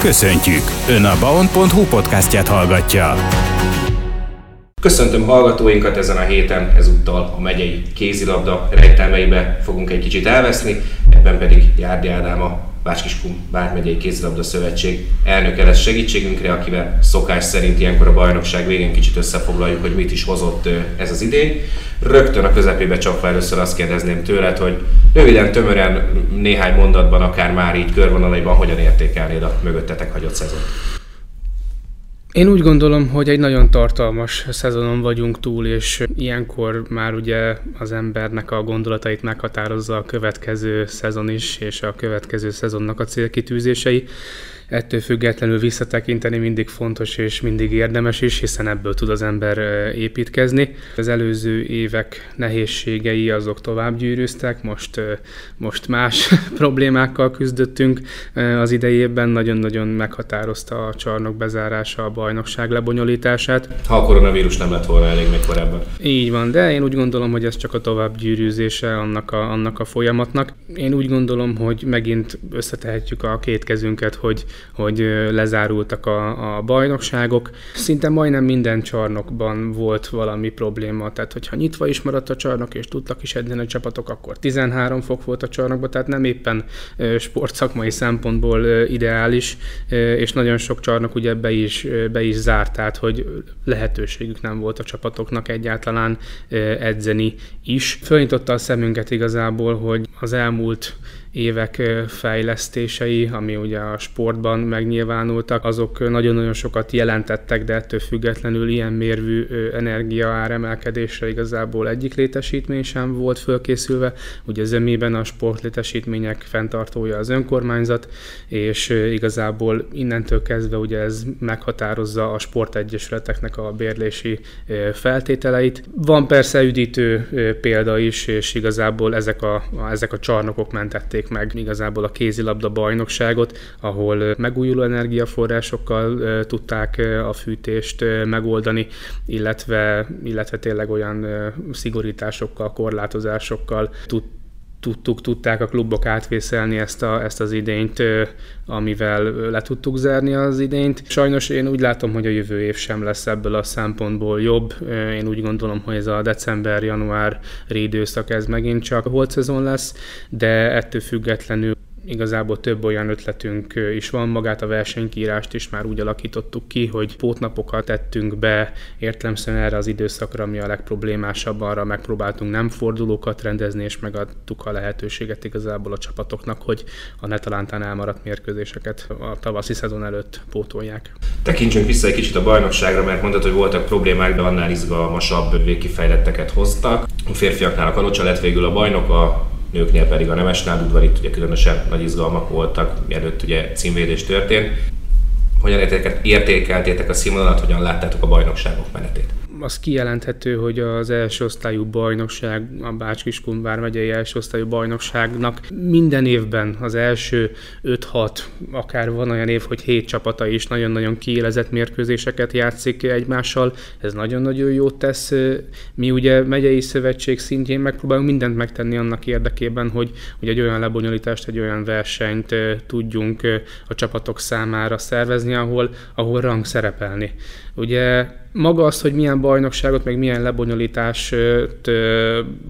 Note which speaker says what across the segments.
Speaker 1: Köszöntjük! Ön a baon.hu podcastját hallgatja.
Speaker 2: Köszöntöm hallgatóinkat ezen a héten, ezúttal a megyei kézilabda rejtelmeibe fogunk egy kicsit elveszni, ebben pedig Járdi Ádám a Bácskiskun Vármegyei Kézilabda Szövetség elnöke lesz segítségünkre, akivel szokás szerint ilyenkor a bajnokság végén kicsit összefoglaljuk, hogy mit is hozott ez az idény. Rögtön a közepébe csapva először azt kérdezném tőled, hogy röviden, tömören, néhány mondatban, akár már így körvonalaiban hogyan értékelnéd a mögöttetek hagyott szezont?
Speaker 3: Én úgy gondolom, hogy egy nagyon tartalmas szezonon vagyunk túl, és ilyenkor már ugye az embernek a gondolatait meghatározza a következő szezon is, és a következő szezonnak a célkitűzései. Ettől függetlenül visszatekinteni mindig fontos és mindig érdemes is, hiszen ebből tud az ember építkezni. Az előző évek nehézségei azok tovább gyűrűztek, most, most más problémákkal küzdöttünk. Az idejében nagyon-nagyon meghatározta a csarnok bezárása a bajnokság lebonyolítását.
Speaker 2: Ha a koronavírus nem lett volna elég még korábban.
Speaker 3: Így van, de én úgy gondolom, hogy ez csak a tovább gyűrűzése annak a, annak a folyamatnak. Én úgy gondolom, hogy megint összetehetjük a két kezünket, hogy hogy lezárultak a, a bajnokságok. Szinte majdnem minden csarnokban volt valami probléma, tehát hogyha nyitva is maradt a csarnok, és tudtak is edzeni a csapatok, akkor 13 fok volt a csarnokban, tehát nem éppen sportszakmai szempontból ideális, és nagyon sok csarnok ugye be is, be is zárt, tehát hogy lehetőségük nem volt a csapatoknak egyáltalán edzeni is. Fölnyitotta a szemünket igazából, hogy az elmúlt évek fejlesztései, ami ugye a sportban megnyilvánultak, azok nagyon-nagyon sokat jelentettek, de ettől függetlenül ilyen mérvű energia áremelkedésre igazából egyik létesítmény sem volt fölkészülve. Ugye zömében a sportlétesítmények fenntartója az önkormányzat, és igazából innentől kezdve ugye ez meghatározza a sportegyesületeknek a bérlési feltételeit. Van persze üdítő példa is, és igazából ezek a, ezek a csarnokok mentették nyerték meg igazából a kézilabda bajnokságot, ahol megújuló energiaforrásokkal tudták a fűtést megoldani, illetve, illetve tényleg olyan szigorításokkal, korlátozásokkal tud, tudtuk, tudták a klubok átvészelni ezt, a, ezt az idényt, amivel le tudtuk zárni az idényt. Sajnos én úgy látom, hogy a jövő év sem lesz ebből a szempontból jobb. Én úgy gondolom, hogy ez a december-január időszak ez megint csak volt szezon lesz, de ettől függetlenül Igazából több olyan ötletünk is van, magát a versenykírást is már úgy alakítottuk ki, hogy pótnapokat tettünk be értelemszerűen erre az időszakra, ami a legproblémásabb, arra megpróbáltunk nem fordulókat rendezni, és megadtuk a lehetőséget igazából a csapatoknak, hogy a netalántán elmaradt mérkőzéseket a tavaszi szezon előtt pótolják.
Speaker 2: Tekintsünk vissza egy kicsit a bajnokságra, mert mondtad, hogy voltak problémák, de annál izgalmasabb végkifejletteket hoztak. A férfiaknál a Kalocsa lett végül a bajnok, a nőknél pedig a Nemes Nádudvar, itt ugye különösen nagy izgalmak voltak, mielőtt ugye címvédés történt. Hogyan értékeltétek a színvonalat, hogyan láttátok a bajnokságok menetét?
Speaker 3: Az kijelenthető, hogy az első osztályú bajnokság, a Bács-Kiskun vármegyei első osztályú bajnokságnak minden évben az első 5-6, akár van olyan év, hogy 7 csapata is nagyon-nagyon kiélezett mérkőzéseket játszik egymással, ez nagyon-nagyon jót tesz. Mi ugye megyei szövetség szintjén megpróbálunk mindent megtenni annak érdekében, hogy, hogy egy olyan lebonyolítást, egy olyan versenyt tudjunk a csapatok számára szervezni, ahol, ahol rang szerepelni. Ugye maga az, hogy milyen bajnokságot, meg milyen lebonyolítást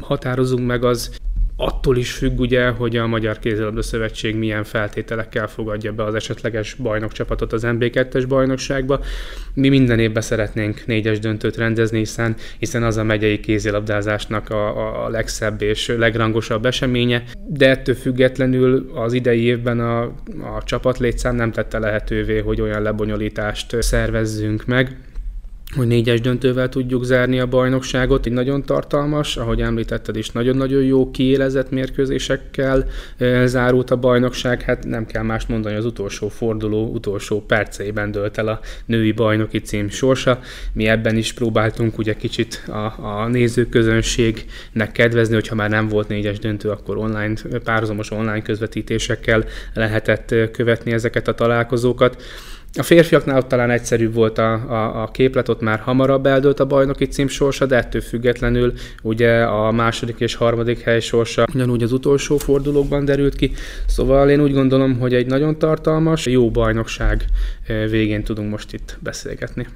Speaker 3: határozunk meg, az attól is függ ugye, hogy a Magyar Kézilabda Szövetség milyen feltételekkel fogadja be az esetleges bajnokcsapatot az MB2-es bajnokságba. Mi minden évben szeretnénk négyes döntőt rendezni, hiszen, hiszen az a megyei kézilabdázásnak a, a legszebb és legrangosabb eseménye, de ettől függetlenül az idei évben a, a csapat létszám nem tette lehetővé, hogy olyan lebonyolítást szervezzünk meg, hogy négyes döntővel tudjuk zárni a bajnokságot. Így nagyon tartalmas, ahogy említetted is, nagyon-nagyon jó kiélezett mérkőzésekkel zárult a bajnokság. Hát nem kell mást mondani, az utolsó forduló, utolsó perceiben dölt el a női bajnoki cím sorsa. Mi ebben is próbáltunk ugye kicsit a, a nézőközönségnek kedvezni, hogyha már nem volt négyes döntő, akkor online, párhuzamos online közvetítésekkel lehetett követni ezeket a találkozókat A férfiaknál ott talán egyszerűbb volt a, a, a képlet, ott már hamarabb eldőlt a bajnoki cím sorsa, de ettől függetlenül ugye a második és harmadik hely sorsa ugyanúgy az utolsó fordulókban derült ki. Szóval én úgy gondolom, hogy egy nagyon tartalmas, jó bajnokság végén tudunk most itt beszélgetni.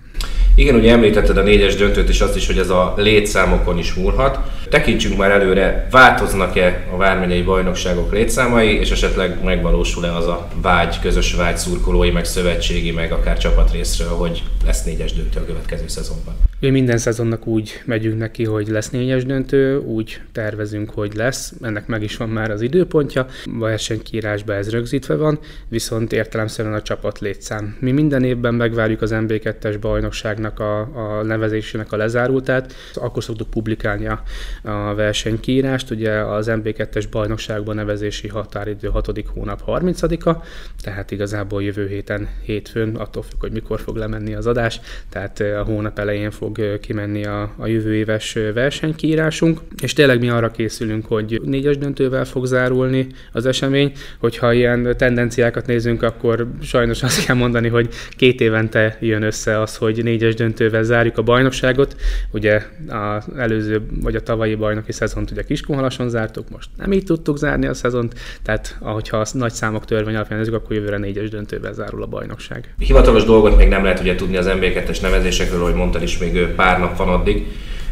Speaker 2: Igen, ugye említetted a négyes döntőt és azt is, hogy ez a létszámokon is múlhat. Tekintsünk már előre, változnak-e a vármegyei bajnokságok létszámai, és esetleg megvalósul-e az a vágy, közös vágy szurkolói, meg szövetségi, meg akár csapatrészről, hogy lesz négyes döntő a következő szezonban?
Speaker 3: Mi minden szezonnak úgy megyünk neki, hogy lesz négyes döntő, úgy tervezünk, hogy lesz, ennek meg is van már az időpontja, a versenykírásban ez rögzítve van, viszont értelemszerűen a csapat létszám. Mi minden évben megvárjuk az MB2-es bajnokságnak a, a nevezésének a lezárultát, akkor szoktuk publikálni a, a versenykírást, ugye az MB2-es bajnokságban nevezési határidő 6. hónap 30-a, tehát igazából jövő héten hétfőn, attól függ, hogy mikor fog lemenni az adás, tehát a hónap elején fog kimenni a, a jövő éves versenykiírásunk, és tényleg mi arra készülünk, hogy négyes döntővel fog zárulni az esemény, hogyha ilyen tendenciákat nézünk, akkor sajnos azt kell mondani, hogy két évente jön össze az, hogy négyes döntővel zárjuk a bajnokságot. Ugye az előző, vagy a tavalyi bajnoki szezont ugye Kiskunhalason zártuk, most nem így tudtuk zárni a szezont, tehát ahogyha a nagy számok törvény alapján nézzük, akkor jövőre négyes döntővel zárul a bajnokság.
Speaker 2: Hivatalos dolgot még nem lehet ugye tudni az MB2-es nevezésekről, hogy mondtad is még pár nap van addig.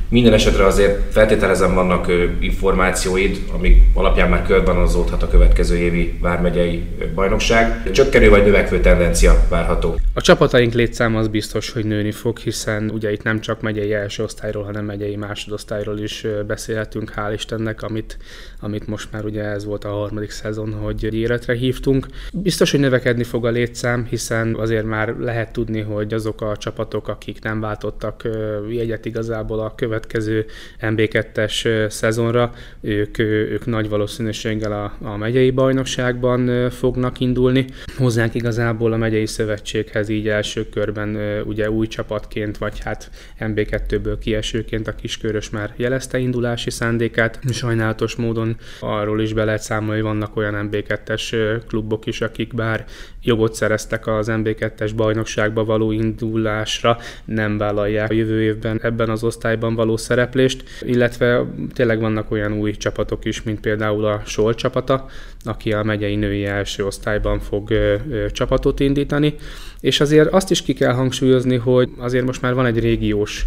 Speaker 2: Minden esetre azért feltételezem vannak információid, amik alapján már körbanazódhat a következő évi Vármegyei bajnokság. Csökkenő vagy növekvő tendencia várható?
Speaker 3: A csapataink létszám az biztos, hogy nőni fog, hiszen ugye itt nem csak megyei első osztályról, hanem megyei másodosztályról is beszélhetünk, hál' Istennek, amit, amit most már ugye ez volt a harmadik szezon, hogy életre hívtunk. Biztos, hogy növekedni fog a létszám, hiszen azért már lehet tudni, hogy azok a csapatok, akik nem váltottak jegyet igazából a követ következő MB2-es szezonra. Ők, ők nagy valószínűséggel a, a megyei bajnokságban fognak indulni. Hozzánk igazából a megyei szövetséghez így első körben ugye új csapatként, vagy hát MB2-ből kiesőként a kiskörös már jelezte indulási szándékát. Sajnálatos módon arról is be lehet számolni, hogy vannak olyan MB2-es klubok is, akik bár jogot szereztek az MB2-es bajnokságba való indulásra, nem vállalják a jövő évben ebben az osztályban való szereplést, illetve tényleg vannak olyan új csapatok is, mint például a Sol csapata, aki a megyei női első osztályban fog ö, ö, csapatot indítani, és azért azt is ki kell hangsúlyozni, hogy azért most már van egy régiós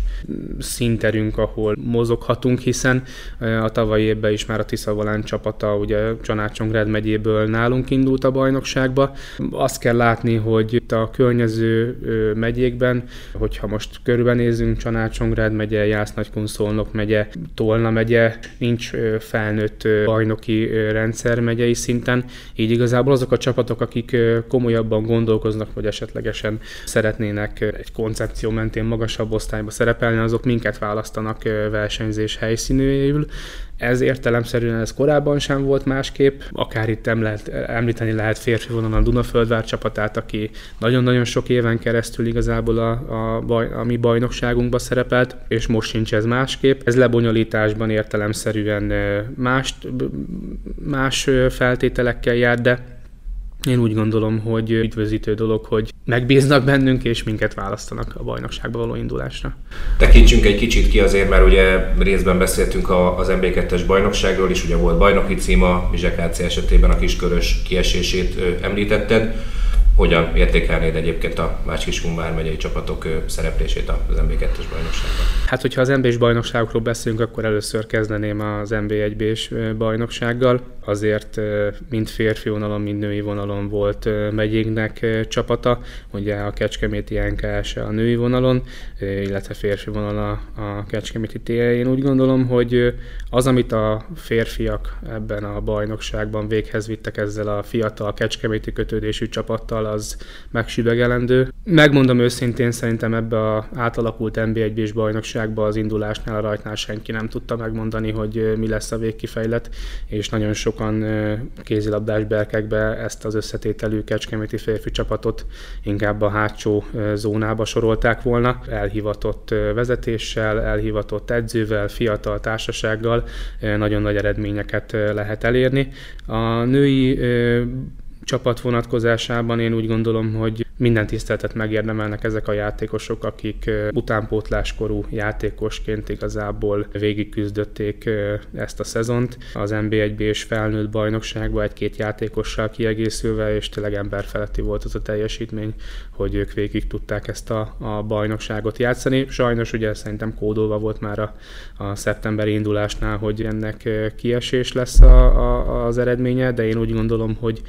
Speaker 3: szinterünk, ahol mozoghatunk, hiszen a tavalyi évben is már a Tiszavalán csapata, ugye Csanácsongrád megyéből nálunk indult a bajnokságba. Azt kell látni, hogy itt a környező megyékben, hogyha most körbenézünk, Csanácsongrád megye, Jász Nagykunszolnok megye, Tolna megye, nincs felnőtt bajnoki rendszer megyei szinten, így igazából azok a csapatok, akik komolyabban gondolkoznak, vagy esetlegesen szeretnének egy koncepció mentén magasabb osztályba szerepelni, azok minket választanak versenyzés helyszínűjéül, ez értelemszerűen ez korábban sem volt másképp, akár itt lehet, említeni lehet férfi vonalon a Dunaföldvár csapatát, aki nagyon-nagyon sok éven keresztül igazából a, a, baj, a mi bajnokságunkba szerepelt, és most sincs ez másképp. Ez lebonyolításban értelemszerűen más, más feltételekkel jár, de én úgy gondolom, hogy üdvözítő dolog, hogy megbíznak bennünk, és minket választanak a bajnokságba való indulásra.
Speaker 2: Tekintsünk egy kicsit ki azért, mert ugye részben beszéltünk az MB2-es bajnokságról is, ugye volt bajnoki címa, Vizsek esetében a kiskörös kiesését említetted hogyan értékelnéd egyébként a Mácskiskun megyei csapatok szereplését az MB2-es bajnokságban?
Speaker 3: Hát, hogyha az MB-s bajnokságokról beszélünk, akkor először kezdeném az MB1-B-s bajnoksággal. Azért mind férfi vonalon, mind női vonalon volt megyénknek csapata. Ugye a Kecskeméti NKS a női vonalon, illetve férfi vonalon a, Kecskeméti TE. Én úgy gondolom, hogy az, amit a férfiak ebben a bajnokságban véghez vittek ezzel a fiatal Kecskeméti kötődésű csapattal, az megsüvegelendő. Megmondom őszintén, szerintem ebbe a átalakult NB1-s bajnokságba az indulásnál, a rajtnál senki nem tudta megmondani, hogy mi lesz a végkifejlet, és nagyon sokan kézilabdás berkekbe ezt az összetételű kecskeméti férfi csapatot inkább a hátsó zónába sorolták volna. Elhivatott vezetéssel, elhivatott edzővel, fiatal társasággal nagyon nagy eredményeket lehet elérni. A női csapat vonatkozásában én úgy gondolom, hogy minden tiszteletet megérdemelnek ezek a játékosok, akik utánpótláskorú játékosként igazából végigküzdötték ezt a szezont. Az NB1B és felnőtt bajnokságban egy-két játékossal kiegészülve, és tényleg emberfeletti volt az a teljesítmény, hogy ők végig tudták ezt a, a bajnokságot játszani. Sajnos ugye szerintem kódolva volt már a, a szeptemberi indulásnál, hogy ennek kiesés lesz a, a, az eredménye, de én úgy gondolom, hogy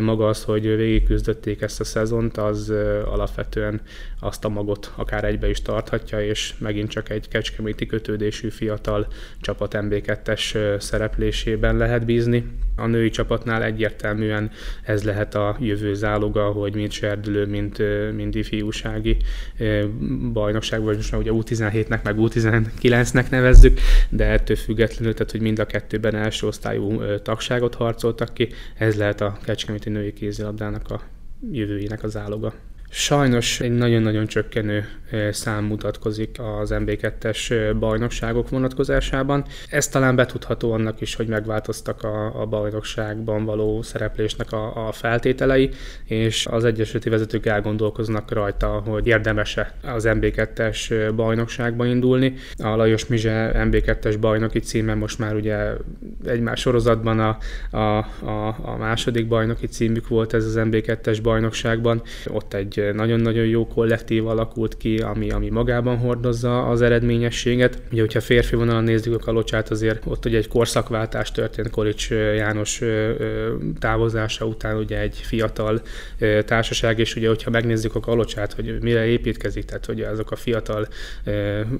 Speaker 3: maga az, hogy végigküzdötték ezt a szezont, az alapvetően azt a magot akár egybe is tarthatja, és megint csak egy kecskeméti kötődésű fiatal csapat MB2-es szereplésében lehet bízni. A női csapatnál egyértelműen ez lehet a jövő záloga, hogy mind serdülő, mind, mind ifjúsági bajnokság, vagy most már ugye U17-nek, meg U19-nek nevezzük, de ettől függetlenül, tehát hogy mind a kettőben első osztályú tagságot harcoltak ki, ez lehet a Kecskeméti női kézilabdának a jövőjének az áloga. Sajnos egy nagyon-nagyon csökkenő szám mutatkozik az MB2-es bajnokságok vonatkozásában. Ez talán betudható annak is, hogy megváltoztak a, a bajnokságban való szereplésnek a, a feltételei, és az egyesületi vezetők elgondolkoznak rajta, hogy érdemese az MB2-es bajnokságba indulni. A Lajos Mizse MB2-es bajnoki címe most már ugye egymás sorozatban a, a, a, a második bajnoki címük volt ez az MB2-es bajnokságban. Ott egy nagyon-nagyon jó kollektív alakult ki, ami, ami magában hordozza az eredményességet. Ugye, hogyha férfi vonalon nézzük a kalocsát, azért ott ugye egy korszakváltás történt Kolics János távozása után, ugye egy fiatal társaság, és ugye, hogyha megnézzük a kalocsát, hogy mire építkezik, tehát hogy azok a fiatal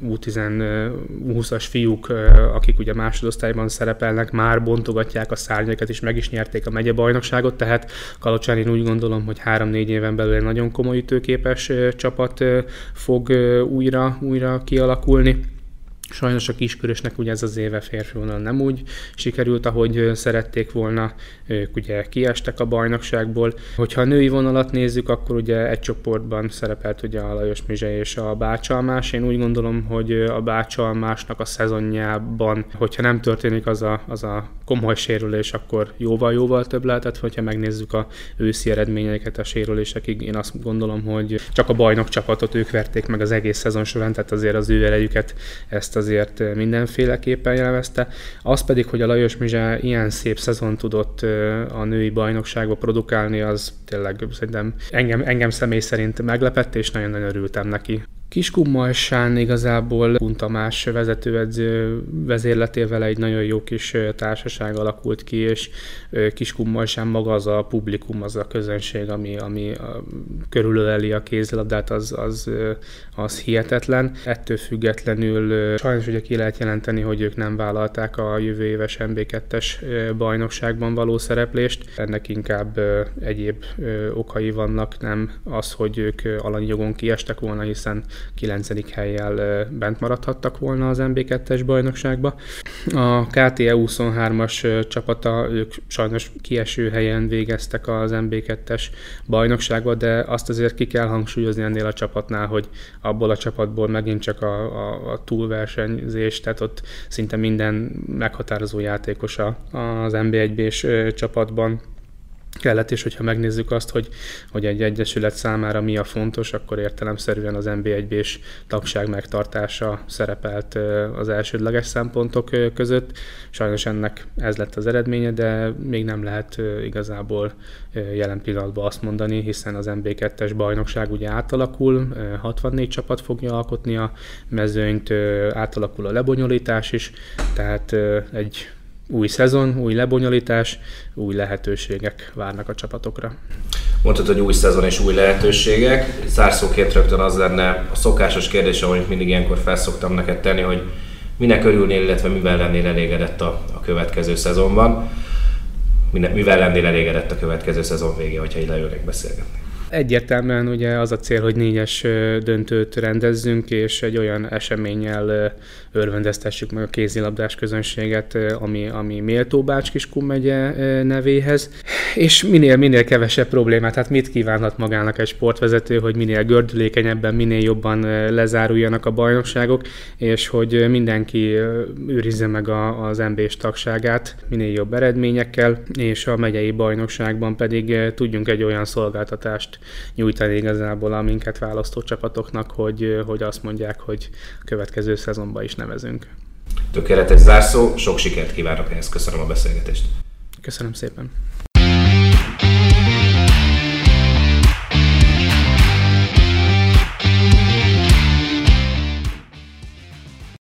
Speaker 3: U10-20-as fiúk, akik ugye másodosztályban szerepelnek, már bontogatják a szárnyakat, és meg is nyerték a megyebajnokságot, tehát Kalocsán én úgy gondolom, hogy három-négy éven belül egy nagyon komoly ütőképes csapat fog újra, újra kialakulni. Sajnos a kiskörösnek ugye ez az éve férfi nem úgy sikerült, ahogy szerették volna, ők ugye kiestek a bajnokságból. Hogyha a női vonalat nézzük, akkor ugye egy csoportban szerepelt ugye a Lajos Mizse és a Bácsalmás. Én úgy gondolom, hogy a Bácsalmásnak a szezonjában, hogyha nem történik az a, az a komoly sérülés, akkor jóval-jóval több lehetett, hogyha megnézzük a őszi eredményeiket a sérülésekig. Én azt gondolom, hogy csak a bajnok csapatot ők verték meg az egész szezon során, tehát azért az ő erejüket ezt azért mindenféleképpen jellemezte. Az pedig, hogy a Lajos Mizsá ilyen szép szezon tudott a női bajnokságba produkálni, az tényleg szerintem engem, engem személy szerint meglepett, és nagyon-nagyon örültem neki. Kiskunmalsán igazából Tamás vezetőedző vezérletével egy nagyon jó kis társaság alakult ki, és Kiskunmalsán maga az a publikum, az a közönség, ami, ami körülöleli a kézilabdát, az, az, az hihetetlen. Ettől függetlenül sajnos ugye ki lehet jelenteni, hogy ők nem vállalták a jövő éves MB2-es bajnokságban való szereplést. Ennek inkább egyéb okai vannak, nem az, hogy ők alanyjogon kiestek volna, hiszen 9. helyjel bent maradhattak volna az MB2-es bajnokságba. A KTE 23-as csapata, ők sajnos kieső helyen végeztek az MB2-es bajnokságba, de azt azért ki kell hangsúlyozni ennél a csapatnál, hogy abból a csapatból megint csak a, a, a túlversenyzés, tehát ott szinte minden meghatározó játékos az MB1-B-s csapatban kellett, és hogyha megnézzük azt, hogy, hogy egy egyesület számára mi a fontos, akkor értelemszerűen az NB1-B-s tagság megtartása szerepelt az elsődleges szempontok között. Sajnos ennek ez lett az eredménye, de még nem lehet igazából jelen pillanatban azt mondani, hiszen az MB2-es bajnokság ugye átalakul, 64 csapat fogja alkotni a mezőnyt, átalakul a lebonyolítás is, tehát egy új szezon, új lebonyolítás, új lehetőségek várnak a csapatokra.
Speaker 2: Mondtad, hogy új szezon és új lehetőségek. Zárszóként rögtön az lenne a szokásos kérdés, amit mindig ilyenkor felszoktam neked tenni, hogy minek örülnél, illetve mivel lennél elégedett a, a következő szezonban. Mivel lennél elégedett a következő szezon végén, hogyha így leülnek beszélgetni?
Speaker 3: Egyértelműen ugye az a cél, hogy négyes döntőt rendezzünk, és egy olyan eseménnyel örvendeztessük meg a kézilabdás közönséget, ami, ami méltó Bácskiskun megye nevéhez. És minél, minél kevesebb problémát, hát mit kívánhat magának egy sportvezető, hogy minél gördülékenyebben, minél jobban lezáruljanak a bajnokságok, és hogy mindenki őrizze meg a, az MB-s tagságát minél jobb eredményekkel, és a megyei bajnokságban pedig tudjunk egy olyan szolgáltatást nyújtani igazából a minket választó csapatoknak, hogy, hogy azt mondják, hogy a következő szezonban is nevezünk.
Speaker 2: Tökéletes zárszó, sok sikert kívánok ehhez, köszönöm a beszélgetést.
Speaker 3: Köszönöm szépen.